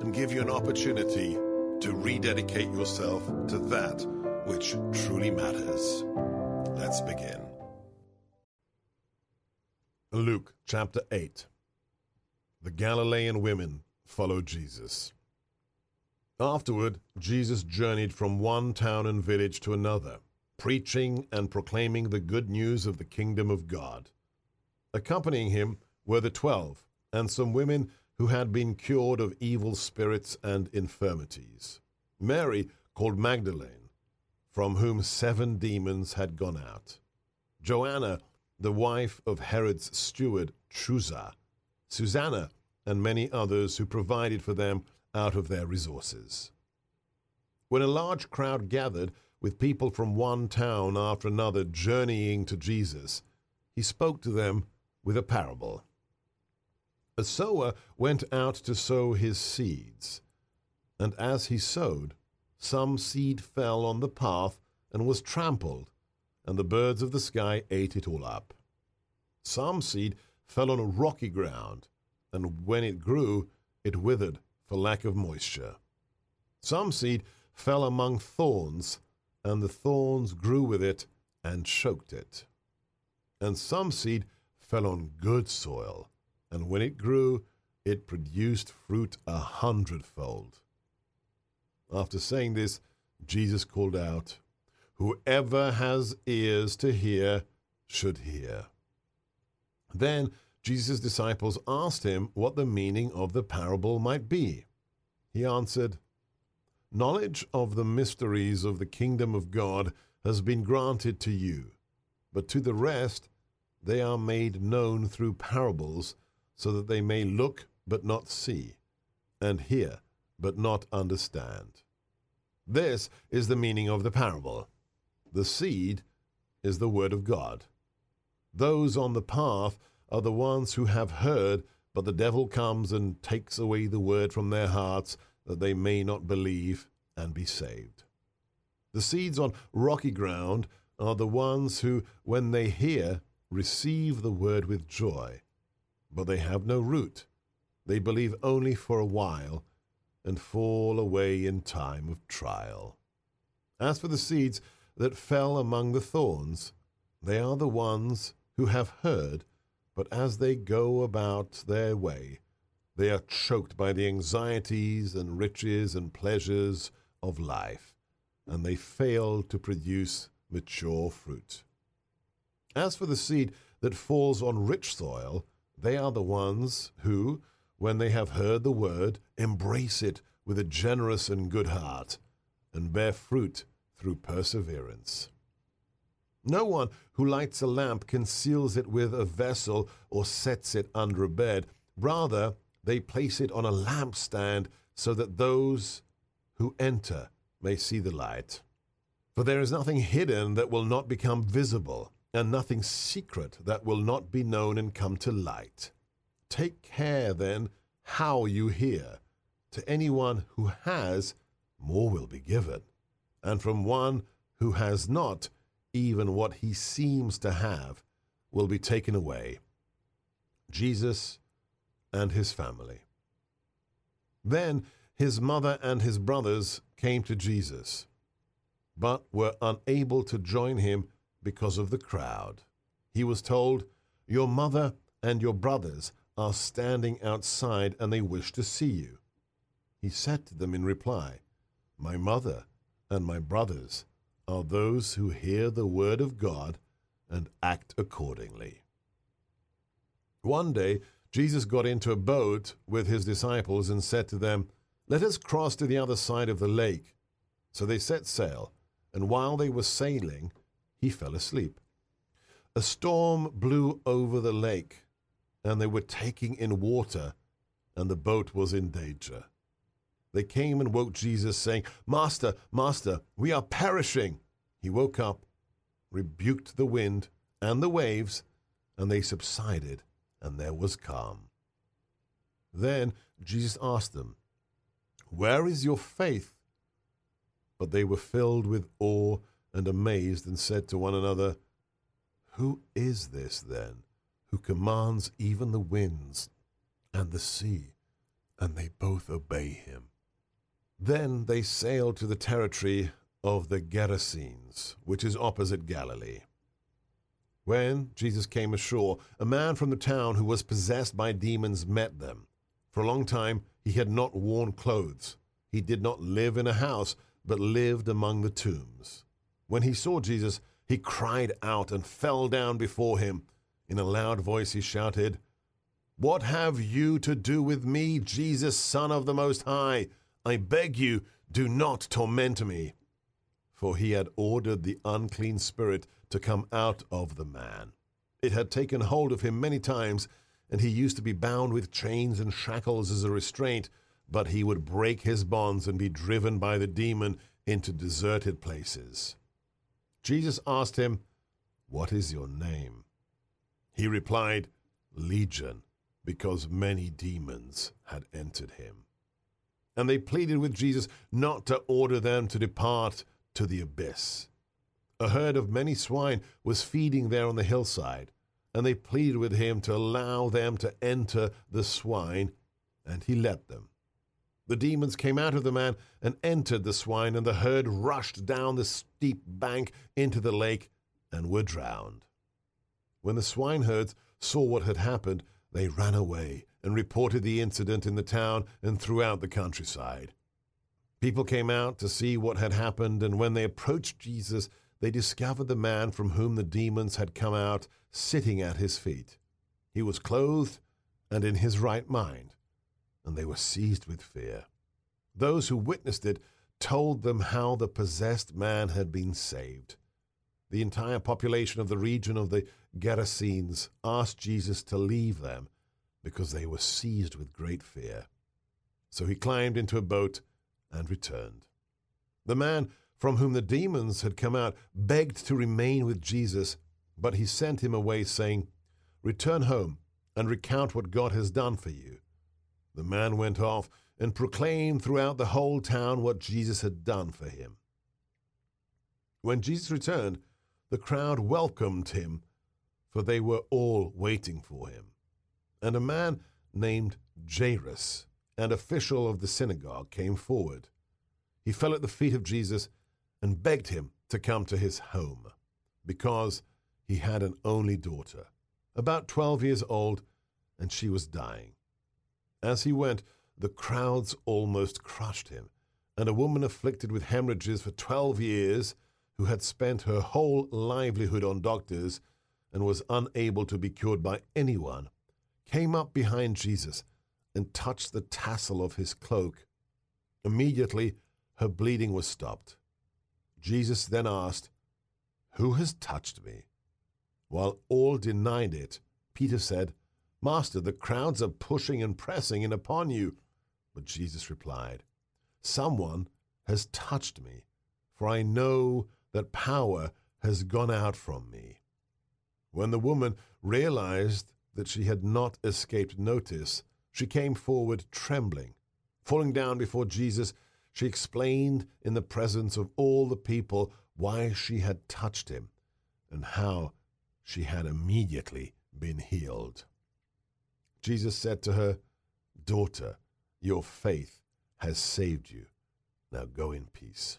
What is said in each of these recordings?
and give you an opportunity to rededicate yourself to that which truly matters. Let's begin. Luke chapter 8 The Galilean women follow Jesus. Afterward, Jesus journeyed from one town and village to another, preaching and proclaiming the good news of the kingdom of God. Accompanying him were the twelve and some women who had been cured of evil spirits and infirmities. Mary, called Magdalene, from whom seven demons had gone out. Joanna, the wife of Herod's steward Chuza, Susanna, and many others who provided for them out of their resources. When a large crowd gathered, with people from one town after another journeying to Jesus, he spoke to them with a parable. A sower went out to sow his seeds, and as he sowed, some seed fell on the path and was trampled, and the birds of the sky ate it all up. Some seed fell on rocky ground, and when it grew, it withered for lack of moisture. Some seed fell among thorns, and the thorns grew with it and choked it. And some seed fell on good soil and when it grew, it produced fruit a hundredfold. After saying this, Jesus called out, Whoever has ears to hear should hear. Then Jesus' disciples asked him what the meaning of the parable might be. He answered, Knowledge of the mysteries of the kingdom of God has been granted to you, but to the rest they are made known through parables so that they may look but not see, and hear but not understand. This is the meaning of the parable. The seed is the word of God. Those on the path are the ones who have heard, but the devil comes and takes away the word from their hearts, that they may not believe and be saved. The seeds on rocky ground are the ones who, when they hear, receive the word with joy but they have no root. They believe only for a while and fall away in time of trial. As for the seeds that fell among the thorns, they are the ones who have heard, but as they go about their way, they are choked by the anxieties and riches and pleasures of life, and they fail to produce mature fruit. As for the seed that falls on rich soil, they are the ones who, when they have heard the word, embrace it with a generous and good heart, and bear fruit through perseverance. No one who lights a lamp conceals it with a vessel or sets it under a bed. Rather, they place it on a lampstand so that those who enter may see the light. For there is nothing hidden that will not become visible and nothing secret that will not be known and come to light. Take care, then, how you hear. To anyone who has, more will be given, and from one who has not, even what he seems to have will be taken away. Jesus and his family. Then his mother and his brothers came to Jesus, but were unable to join him because of the crowd. He was told, Your mother and your brothers are standing outside and they wish to see you. He said to them in reply, My mother and my brothers are those who hear the word of God and act accordingly. One day, Jesus got into a boat with his disciples and said to them, Let us cross to the other side of the lake. So they set sail, and while they were sailing, he fell asleep. A storm blew over the lake, and they were taking in water, and the boat was in danger. They came and woke Jesus, saying, Master, Master, we are perishing. He woke up, rebuked the wind and the waves, and they subsided, and there was calm. Then Jesus asked them, Where is your faith? But they were filled with awe and amazed, and said to one another, Who is this then, who commands even the winds and the sea, and they both obey him? Then they sailed to the territory of the Gerasenes, which is opposite Galilee. When Jesus came ashore, a man from the town who was possessed by demons met them. For a long time he had not worn clothes. He did not live in a house, but lived among the tombs. When he saw Jesus, he cried out and fell down before him. In a loud voice he shouted, What have you to do with me, Jesus, Son of the Most High? I beg you, do not torment me. For he had ordered the unclean spirit to come out of the man. It had taken hold of him many times, and he used to be bound with chains and shackles as a restraint, but he would break his bonds and be driven by the demon into deserted places. Jesus asked him, What is your name? He replied, Legion, because many demons had entered him. And they pleaded with Jesus not to order them to depart to the abyss. A herd of many swine was feeding there on the hillside, and they pleaded with him to allow them to enter the swine, and he let them. The demons came out of the man and entered the swine, and the herd rushed down the steep bank into the lake and were drowned. When the swineherds saw what had happened, they ran away and reported the incident in the town and throughout the countryside. People came out to see what had happened, and when they approached Jesus, they discovered the man from whom the demons had come out sitting at his feet. He was clothed and in his right mind, and they were seized with fear. Those who witnessed it told them how the possessed man had been saved. The entire population of the region of the Gerasenes asked Jesus to leave them because they were seized with great fear. So he climbed into a boat and returned. The man from whom the demons had come out, begged to remain with Jesus, but he sent him away, saying, Return home and recount what God has done for you. The man went off and proclaimed throughout the whole town what Jesus had done for him. When Jesus returned, the crowd welcomed him, for they were all waiting for him. And a man named Jairus, an official of the synagogue, came forward. He fell at the feet of Jesus and begged him to come to his home because he had an only daughter, about 12 years old, and she was dying. As he went, the crowds almost crushed him, and a woman afflicted with hemorrhages for 12 years, who had spent her whole livelihood on doctors and was unable to be cured by anyone, came up behind Jesus and touched the tassel of his cloak. Immediately, her bleeding was stopped Jesus then asked, Who has touched me? While all denied it, Peter said, Master, the crowds are pushing and pressing in upon you. But Jesus replied, Someone has touched me, for I know that power has gone out from me. When the woman realized that she had not escaped notice, she came forward trembling. Falling down before Jesus, she explained in the presence of all the people why she had touched him and how she had immediately been healed. Jesus said to her, Daughter, your faith has saved you. Now go in peace.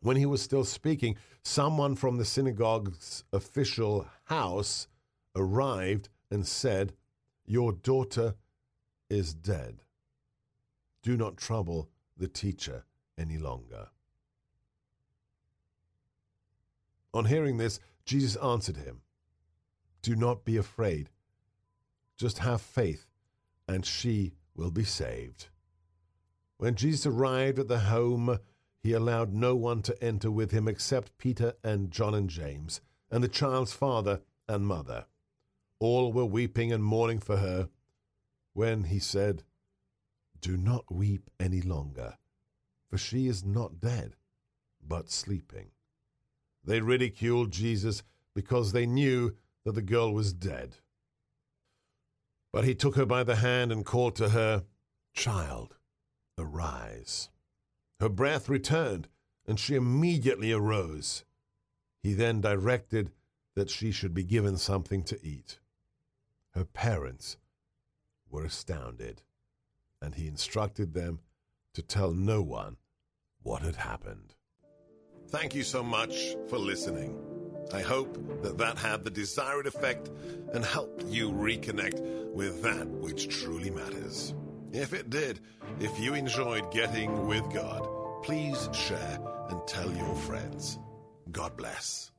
When he was still speaking, someone from the synagogue's official house arrived and said, Your daughter is dead. Do not trouble the teacher any longer. On hearing this, Jesus answered him, Do not be afraid. Just have faith, and she will be saved. When Jesus arrived at the home, he allowed no one to enter with him except Peter and John and James, and the child's father and mother. All were weeping and mourning for her. When he said, Do not weep any longer, for she is not dead, but sleeping. They ridiculed Jesus because they knew that the girl was dead. But he took her by the hand and called to her, Child, arise. Her breath returned, and she immediately arose. He then directed that she should be given something to eat. Her parents were astounded, and he instructed them to tell no one what had happened. Thank you so much for listening. I hope that that had the desired effect and helped you reconnect with that which truly matters. If it did, if you enjoyed getting with God, please share and tell your friends. God bless.